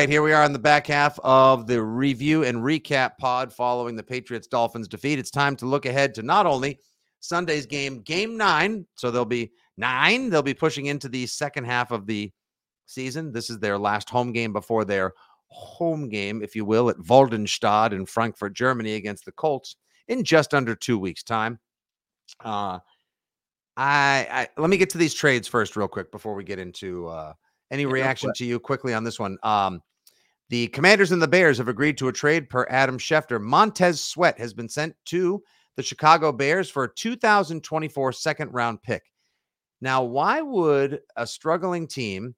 Right here we are on the back half of the review and recap pod following the Patriots Dolphins defeat. It's time to look ahead to not only Sunday's game, game nine. So there'll be nine. They'll be pushing into the second half of the season. This is their last home game before their home game, if you will, at Waldstadion in Frankfurt, Germany against the Colts in just under two weeks' time. Uh, I, I let me get to these trades first, real quick, before we get into uh, any reaction to you quickly on this one? Um, the Commanders and the Bears have agreed to a trade per Adam Schefter. Montez Sweat has been sent to the Chicago Bears for a 2024 second round pick. Now, why would a struggling team,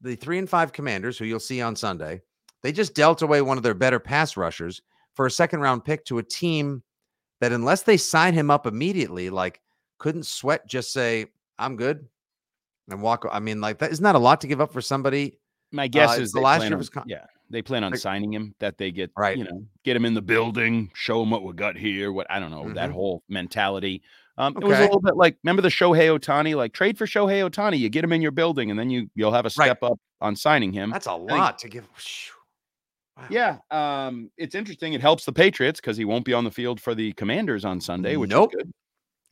the three and five Commanders, who you'll see on Sunday, they just dealt away one of their better pass rushers for a second round pick to a team that, unless they sign him up immediately, like couldn't Sweat just say, I'm good? and walk. I mean, like that isn't that a lot to give up for somebody? My guess uh, is the last year on- was con- yeah, they plan on Like- signing him. That they get Right. you know, get him in the building, show him what we got here. What I don't know that Mhm. whole mentality. Um, It was a little bit like remember the Shohei Ohtani, like trade for Shohei Ohtani. You get him in your building, and then you you'll have a Right. step up on signing him. That's a lot to give. Wow. Yeah, um, it's interesting. It helps the Patriots because he won't be on the field for the Commanders on Sunday, which Nope. is good.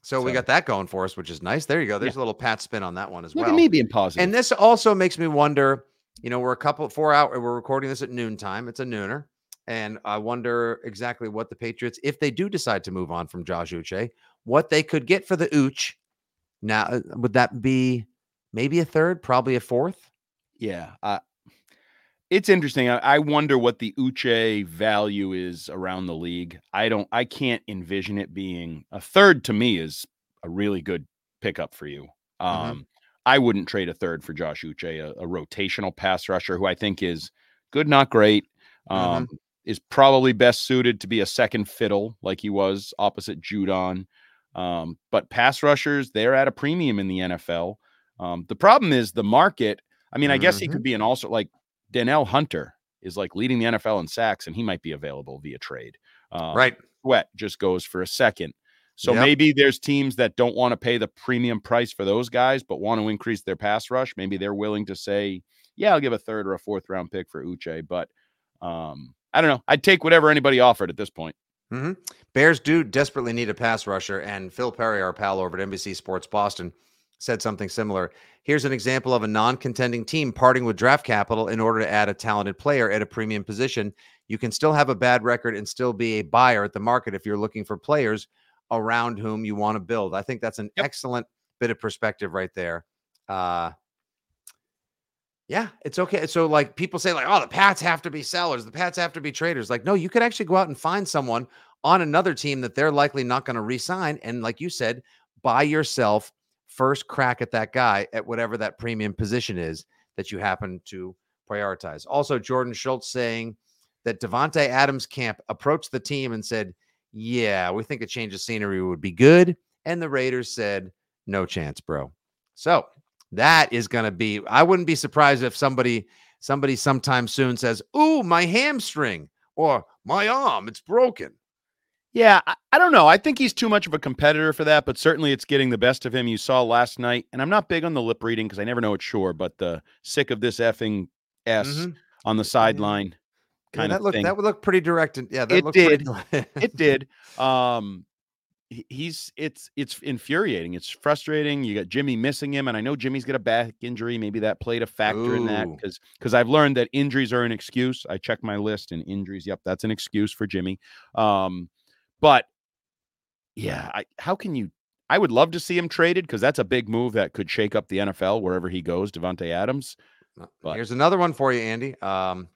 So, we got that going for us, which is nice. There you go. There's a little pat spin on that one as Look well. at me being positive. And this also makes me wonder. You know, we're a couple four hour. We're recording this at noontime. It's a nooner, and I wonder exactly what the Patriots, if they do decide to move on from Josh Uche, what they could get for the Uch. Now, uh, would that be maybe a third, probably a fourth? Yeah. Uh, it's interesting. I, I wonder what the Uche value is around the league. I don't, I can't envision it being a third to me is a really good pickup for you. Um, I wouldn't trade a third for Josh Uche, a, a rotational pass rusher who I think is good, not great. Um, Is probably best suited to be a second fiddle like he was opposite Judon. Um, but pass rushers, they're at a premium in the NFL. Um, the problem is the market. I mean, I guess he could be an also like Danielle Hunter is like leading the NFL in sacks, and he might be available via trade. Um, right. Sweat just goes for a second. So Yep. maybe there's teams that don't want to pay the premium price for those guys, but want to increase their pass rush. Maybe they're willing to say, "Yeah, I'll give a third or a fourth round pick for Uche." But um, I don't know. I'd take whatever anybody offered at this point. hmm Bears do desperately need a pass rusher, and Phil Perry, our pal over at NBC Sports Boston, said something similar. Here's an example of a non-contending team parting with draft capital in order to add a talented player at a premium position. You can still have a bad record and still be a buyer at the market if you're looking for players around whom you want to build. I think that's an excellent bit of perspective right there. Uh, Yeah, it's okay. So like people say like, oh, the Pats have to be sellers, the Pats have to be traders. Like, no, you could actually go out and find someone on another team that they're likely not going to re-sign, and like you said, buy yourself first crack at that guy at whatever that premium position is that you happen to prioritize. Also, Jordan Schultz saying that Davante Adams camp approached the team and said, "Yeah, we think a change of scenery would be good," and the Raiders said, "No chance, bro." So that is going to be i wouldn't be surprised if somebody somebody sometime soon says ooh my hamstring or my arm it's broken yeah I, I, don't know i think he's too much of a competitor for that but certainly it's getting the best of him you saw last night and i'm not big on the lip reading because i never know it's sure but the sick of this effing s mm-hmm. on the sideline kind yeah, that of looked, thing that would look pretty direct and yeah that it did it did um he's it's it's infuriating. It's frustrating. You got Jimmy missing him, and I know Jimmy's got a back injury. Maybe that played a factor Ooh. in that because because I've learned that injuries are an excuse. I check my list and injuries. Yep, that's an excuse for Jimmy. Um, but yeah, I, how can you? I would love to see him traded because that's a big move that could shake up the NFL wherever he goes. Davante Adams. Uh, but here's another one for you, Andy. Um,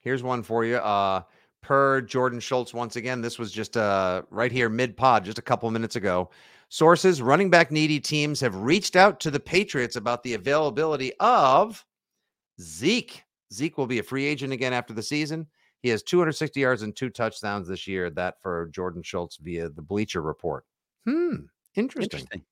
here's one for you. Uh, per Jordan Schultz once again. This was just uh, right here mid pod just a couple minutes ago. Sources, running back needy teams have reached out to the Patriots about the availability of Zeke. Zeke will be a free agent again after the season. He has 260 yards and two touchdowns this year. That for Jordan Schultz via the Bleacher Report. Hmm, interesting. interesting.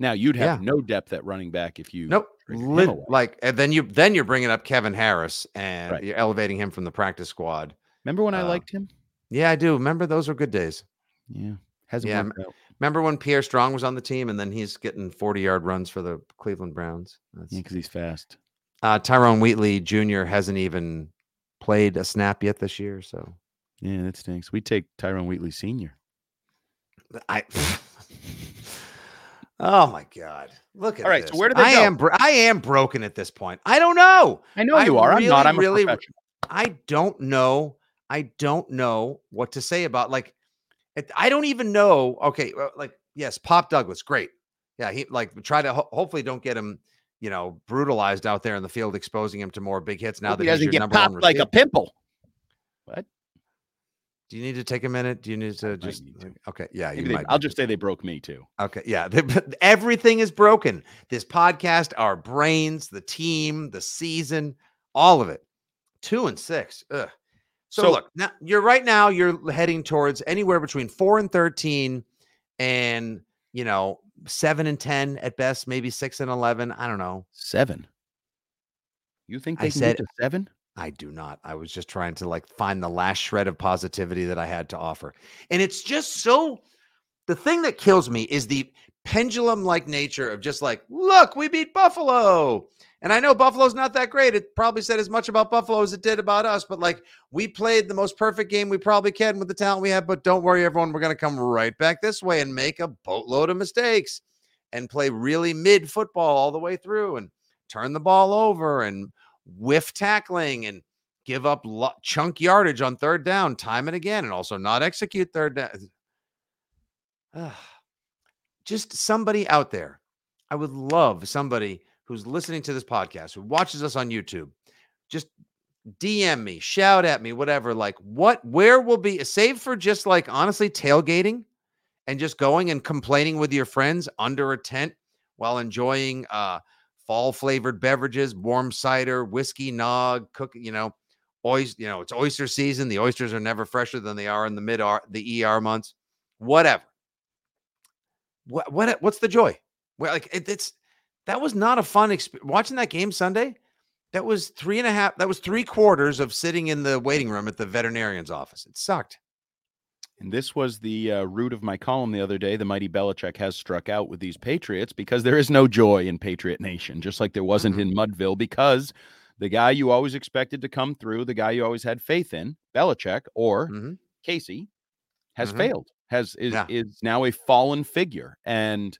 Now you'd have yeah. no depth at running back if you nope. Like and then you then you're bringing up Kevin Harris and right. you're elevating him from the practice squad. Remember when uh, I liked him? Yeah, I do. Remember those were good days. Yeah. Hasn't yeah. Remember when Pierre Strong was on the team and then he's getting 40 yard runs for the Cleveland Browns? That's, yeah, because he's fast. Uh, Tyrone Wheatley Jr. hasn't even played a snap yet this year. So, yeah, that stinks. We take Tyrone Wheatley Sr. I. oh my God! Look at all right. This. So where do they I go? am. Bro- I am broken at this point. I don't know. I know you I are. Really, I'm not. I'm really. I don't know I don't know what to say about like I don't even know. Okay, like yes, Pop Douglas, great. Yeah, he like try to ho- hopefully don't get him, you know, brutalized out there in the field, exposing him to more big hits. Now Hope that he doesn't get popped like a pimple. What? Do you need to take a minute? Do you need to just need to. okay? Yeah, they, I'll just say they broke me too. Okay, yeah, everything is broken. This podcast, our brains, the team, the season, all of it. Two and six. Ugh. So, so look, now you're right now you're heading towards anywhere between 4 and 13 and, you know, 7 and 10 at best, maybe 6 and 11, I don't know. 7. You think they I said 7? I do not. I was just trying to like find the last shred of positivity that I had to offer. And it's just so the thing that kills me is the pendulum like nature of just like, look, we beat Buffalo. And I know Buffalo's not that great. It probably said as much about Buffalo as it did about us, but like we played the most perfect game we probably can with the talent we have. But don't worry, everyone, we're going to come right back this way and make a boatload of mistakes and play really mid football all the way through and turn the ball over and whiff tackling and give up lo- chunk yardage on third down time and again and also not execute third down. Just somebody out there. I would love somebody who's listening to this podcast, who watches us on YouTube, just DM me, shout at me, whatever. Like, what, where will be, save for just like honestly tailgating and just going and complaining with your friends under a tent while enjoying uh fall flavored beverages, warm cider, whiskey, nog, cook, you know, oyster, you know, it's oyster season. The oysters are never fresher than they are in the mid the ER months. Whatever. What what what's the joy? Well, like it, it's that was not a fun experience. Watching that game Sunday, that was three and a half, that was three quarters of sitting in the waiting room at the veterinarian's office. It sucked. And this was the uh, root of my column the other day. The mighty Belichick has struck out with these Patriots because there is no joy in Patriot Nation, just like there wasn't mm-hmm. in Mudville, because the guy you always expected to come through, the guy you always had faith in, Belichick or mm-hmm. Casey, has mm-hmm. failed, has is yeah. is now a fallen figure. And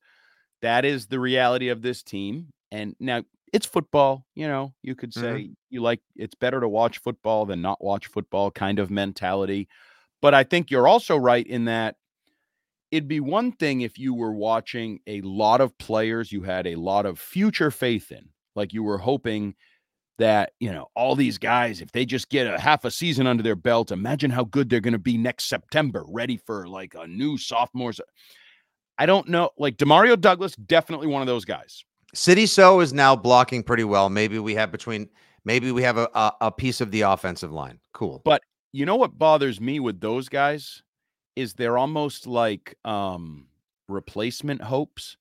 that is the reality of this team. And now it's football, you know, you could say mm-hmm. you like it's better to watch football than not watch football kind of mentality. But I think you're also right in that it'd be one thing if you were watching a lot of players you had a lot of future faith in, like you were hoping that, you know, all these guys, if they just get a half a season under their belt, imagine how good they're going to be next September, ready for like a new sophomores. I don't know. Like Demario Douglas, definitely one of those guys. Sidy Sow is now blocking pretty well. Maybe we have between, maybe we have a, a, a piece of the offensive line. Cool. But you know what bothers me with those guys is they're almost like um replacement hopes.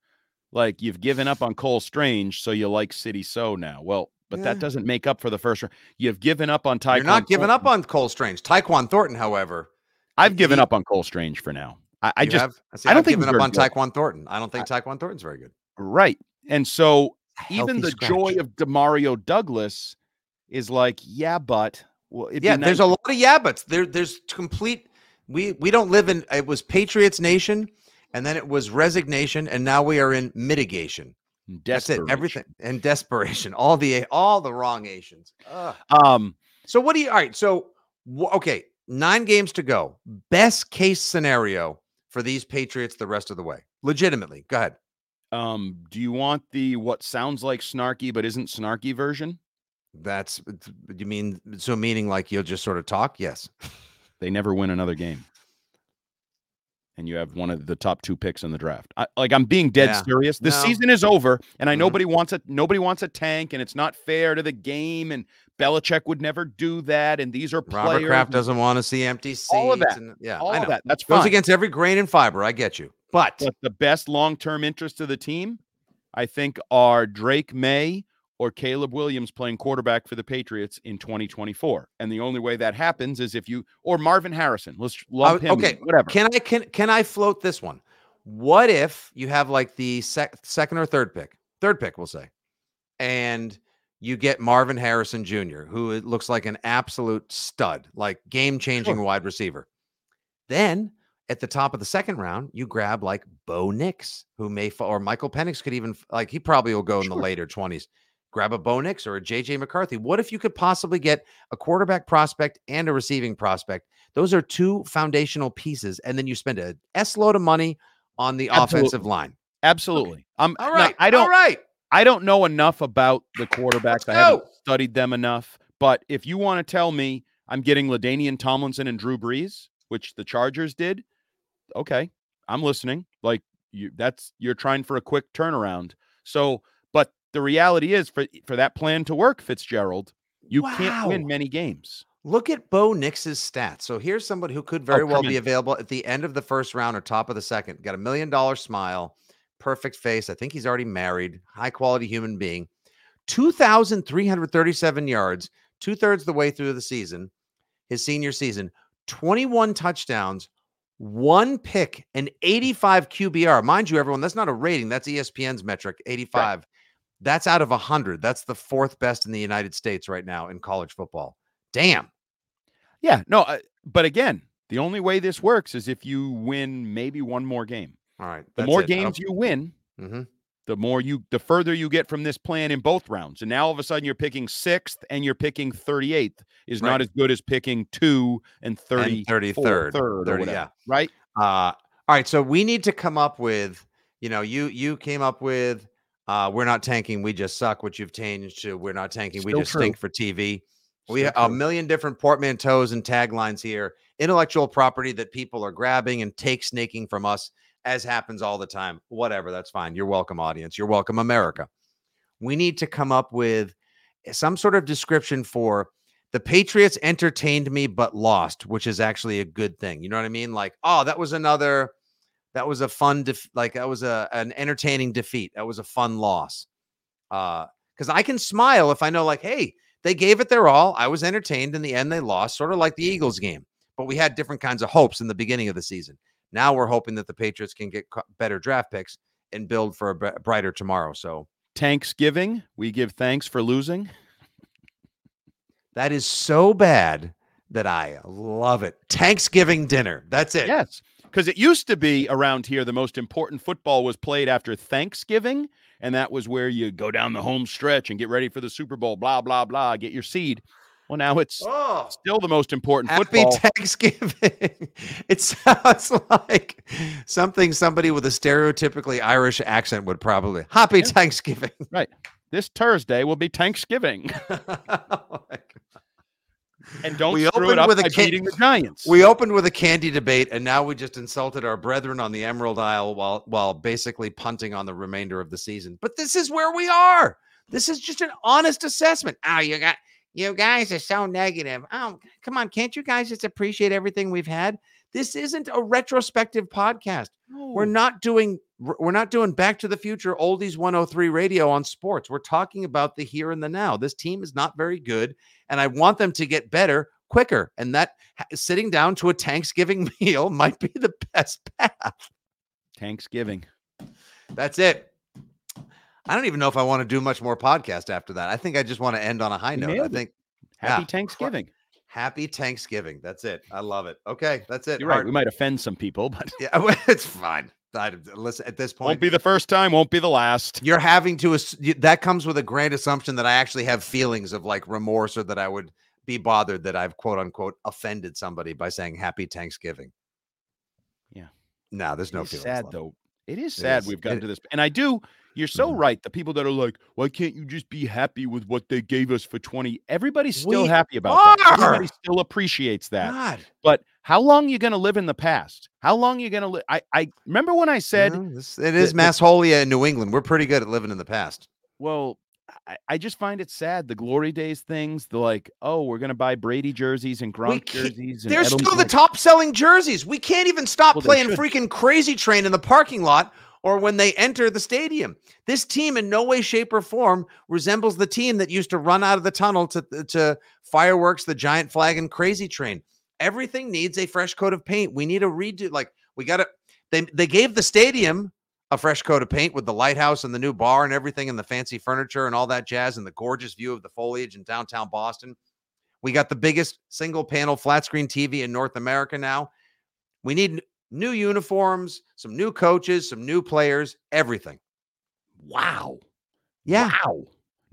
Like you've given up on Cole Strange, so you like Sidy Sow now. Well, but Yeah. that doesn't make up for the first round. You've given up on Tyquan. You're not giving up on Cole Strange. Tyquan Thornton, however, I've given he- up on Cole Strange for now. I, I just have, see, I don't I've think given up on good. Tyquan Thornton. I don't think Tyquan Thornton's very good. right. And so even the scratch. joy of Demario Douglas is like, yeah, but well, yeah, there's a lot of yeah buts. There, there's complete. We we don't live in. It was Patriots Nation, and then it was resignation, and now we are in mitigation. That's it. Everything and desperation. All the all the wrong Asians. Ugh. Um, So what do you? All right. So okay, nine games to go. Best case scenario for these Patriots the rest of the way. Legitimately, go ahead. um, do you want the what sounds like snarky but isn't snarky version? That's you mean so meaning like you'll just sort of talk? Yes. They never win another game. And you have one of the top two picks in the draft. I, like I'm being dead Yeah. serious. The No. season is over, and I Mhm. nobody wants a nobody wants a tank, and it's not fair to the game. And Belichick would never do that. And these are Robert players. Kraft doesn't want to see empty seats. All of that. and- yeah, all I of that. That's Goes against every grain and fiber. I get you, but But the best long term interest of the team, I think, are Drake Maye or Caleb Williams playing quarterback for the Patriots in 2024. And the only way that happens is if you or Marvin Harrison. Let's Uh, him. okay, whatever. Can I can can I float this one? What if you have like the sec- second or third pick, third pick, we'll say, and you get Marvin Harrison Jr., who it looks like an absolute stud, like game changing Sure. wide receiver. Then at the top of the second round, you grab like Bo Nix, who may fall, or Michael Penix could even like he probably will go in the later twenties. Grab a Bo Nix or a JJ McCarthy. What if you could possibly get a quarterback prospect and a receiving prospect? Those are two foundational pieces, and then you spend a s load of money on the offensive line. Absolutely. I'm All now, I don't All right. I don't know enough about the quarterbacks. I haven't studied them enough. But if you want to tell me I'm getting LaDainian Tomlinson and Drew Brees, which the Chargers did, okay, I'm listening. Like you, that's you're trying for a quick turnaround. So, the reality is, for for that plan to work, Fitzgerald, you can't win many games. Look at Bo Nix's stats. So here's somebody who could oh, very Oh, well be in. available at the end of the first round or top of the second. Got a million dollar smile, perfect face. I think he's already married, high quality human being. 2,337 yards, two thirds the way through the season, his senior season, 21 touchdowns, one pick, and 85 QBR. Mind you, everyone, that's not a rating. That's ESPN's metric, 85. That's out of 100. That's the fourth best in the United States right now in college football. Damn. Yeah, no, uh, but again, the only way this works is if you win maybe one more game. All right. The more it. Games you win, Mhm. the more you the further you get from this plan in both rounds. And now all of a sudden you're picking sixth and you're picking 38th is Right. not as good as picking two and 30 and 33rd. third or 30, whatever. yeah. Right? Uh, all right. So we need to come up with, you know, you you came up with uh we're not tanking, we just suck, which you've changed to we're not tanking, we Still just stink for TV. We have a million different portmanteaus and taglines here. Intellectual property that people are grabbing and take snaking from us, as happens all the time. Whatever, that's fine. You're welcome, audience. You're welcome, America. We need to come up with some sort of description for the Patriots entertained me but lost, which is actually a good thing. You know what I mean? Like, oh, that was another, that was a fun, def- like that was a an entertaining defeat. That was a fun loss. Uh, because I can smile if I know, like, hey, they gave it their all. I was entertained. In the end, they lost, sort of like the Eagles game. But we had different kinds of hopes in the beginning of the season. Now we're hoping that the Patriots can get better draft picks and build for a brighter tomorrow. So Thanksgiving, we give thanks for losing. that is so bad that I love it. Thanksgiving dinner. That's it. Yes. Because it used to be around here, the most important football was played after Thanksgiving. And that was where you go down the home stretch and get ready for the Super Bowl, blah, blah, blah, get your seed. Well, now it's Oh, still the most important happy football. Thanksgiving. it sounds like something somebody with a stereotypically Irish accent would probably. Happy Thanksgiving. right. this Thursday will be Thanksgiving. Oh my God. And don't We screw opened it up with a by ca- beating the Giants. we opened with a candy debate, and now we just insulted our brethren on the Emerald Isle while while basically punting on the remainder of the season. But this is where we are. This is just an honest assessment. Oh, you got you guys are so negative. Oh, come on, can't you guys just appreciate everything we've had? This isn't a retrospective podcast. We're not doing we're not doing back to the future oldies 103 radio on sports. We're talking about the here and the now. This team is not very good and I want them to get better quicker. And that sitting down to a Thanksgiving meal might be the best path. Thanksgiving. That's it. I don't even know if I want to do much more podcast after that. I think I just want to end on a high note. I think Happy Yeah. Thanksgiving. Happy Thanksgiving. That's it. I love it. Okay, that's it. You're right. We might offend some people, but Yeah, it's fine. I, listen, at this point, won't be the first time, won't be the last. you're having to that comes with a grand assumption that I actually have feelings of like remorse or that I would be bothered that I've quote unquote offended somebody by saying happy Thanksgiving. Yeah. No, there's no It's feelings. sad left. though. It is sad is. we've gotten It- to this. And I do, you're so Mhm. right. The people that are like, why can't you just be happy with what they gave us for 20? Everybody's still We happy about that. Everybody still appreciates that. God. But how long are you going to live in the past? How long are you going to live? I, I remember when I said, No, this, it is the- Mass Holia in New England. We're pretty good at living in the past. well, I, I just find it sad. The glory days things, the like, oh, we're going to buy Brady jerseys and Gronk jerseys. And They're Edelman still the top selling jerseys. We can't even stop Well, playing freaking crazy train in the parking lot or when they enter the stadium. This team, in no way, shape, or form, resembles the team that used to run out of the tunnel to, to fireworks, the giant flag, and crazy train. Everything needs a fresh coat of paint. We need a redo. Like we got to. They they gave the stadium a fresh coat of paint with the lighthouse and the new bar and everything and the fancy furniture and all that jazz and the gorgeous view of the foliage in downtown Boston. We got the biggest single panel flat screen TV in North America now. We need new uniforms, some new coaches, some new players, everything. Wow. Yeah, Wow.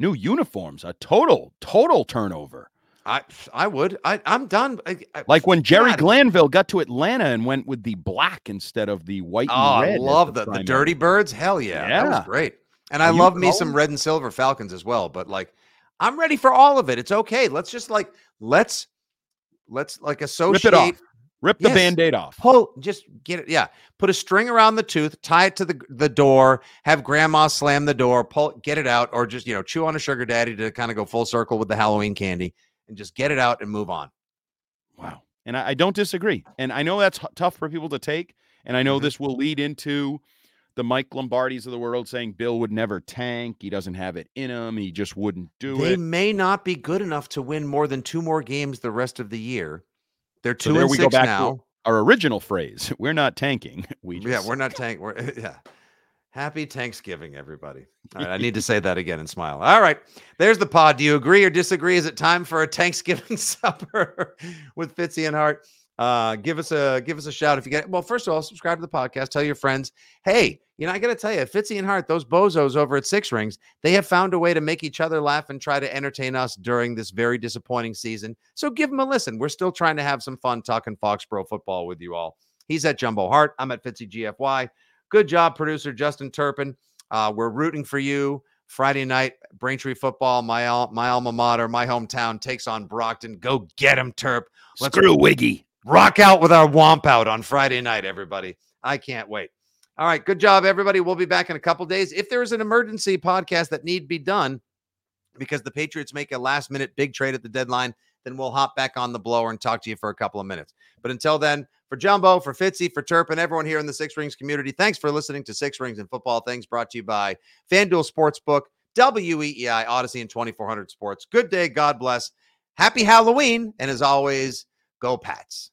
New uniforms, a total, total turnover. I I would. I I'm done. I, I- Like when Jerry God. Glanville got to Atlanta and went with the black instead of the white Oh, red. I love the, the primary. Dirty Birds. Hell yeah, that was great. And I You love me some red and silver Falcons as well. But like, I'm ready for all of it. It's okay. Let's just like let's let's like associate. Rip it off. Rip the Yes. band-aid off. pull just get it yeah put a string around the tooth tie it to the the door have grandma slam the door pull get it out or just you know chew on a sugar daddy to kind of go full circle with the halloween candy and just get it out and move on Wow. And I, I don't disagree. And I know that's h- tough for people to take. And I know Mhm. this will lead into the Mike Lombardis of the world saying Bill would never tank. He doesn't have it in him. He just wouldn't do they it. They may not be good enough to win more than two more games the rest of the year they're two So there and we six go back now. to our original phrase. We're not tanking. We just yeah we're not tank we're eh, yeah. Happy thanksgiving everybody. All right i need to say that again and smile. All right there's the pod. Do you agree or disagree? Is it time for a thanksgiving supper with fitzy and hart uh give us a give us a shout if you get well first of all subscribe to the podcast tell your friends hey you know i gotta tell you fitzy and hart those bozos over at six rings they have found a way to make each other laugh and try to entertain us during this very disappointing season so give them a listen we're still trying to have some fun talking foxborough football with you all he's at jumbo hart i'm at fitzy gfy Good job, producer Justin Turpin. Uh, we're rooting for you. Friday night, Braintree football, my al- my alma mater, my hometown takes on Brockton. Go get him, Turp. Let's screw Wiggy. Rock out with our womp out on Friday night, everybody. I can't wait. All right, good job, everybody. We'll be back in a couple days. If there is an emergency podcast that need be done because the Patriots make a last minute big trade at the deadline, then we'll hop back on the blower and talk to you for a couple of minutes. But until then, for Jumbo, for Fitzy, for Turp, and everyone here in the Six Rings community, thanks for listening to Six Rings and Football Things brought to you by FanDuel Sportsbook, WEEI, Audacy, and 2400 Sports. Good day. God bless. Happy Halloween. And as always, go Pats.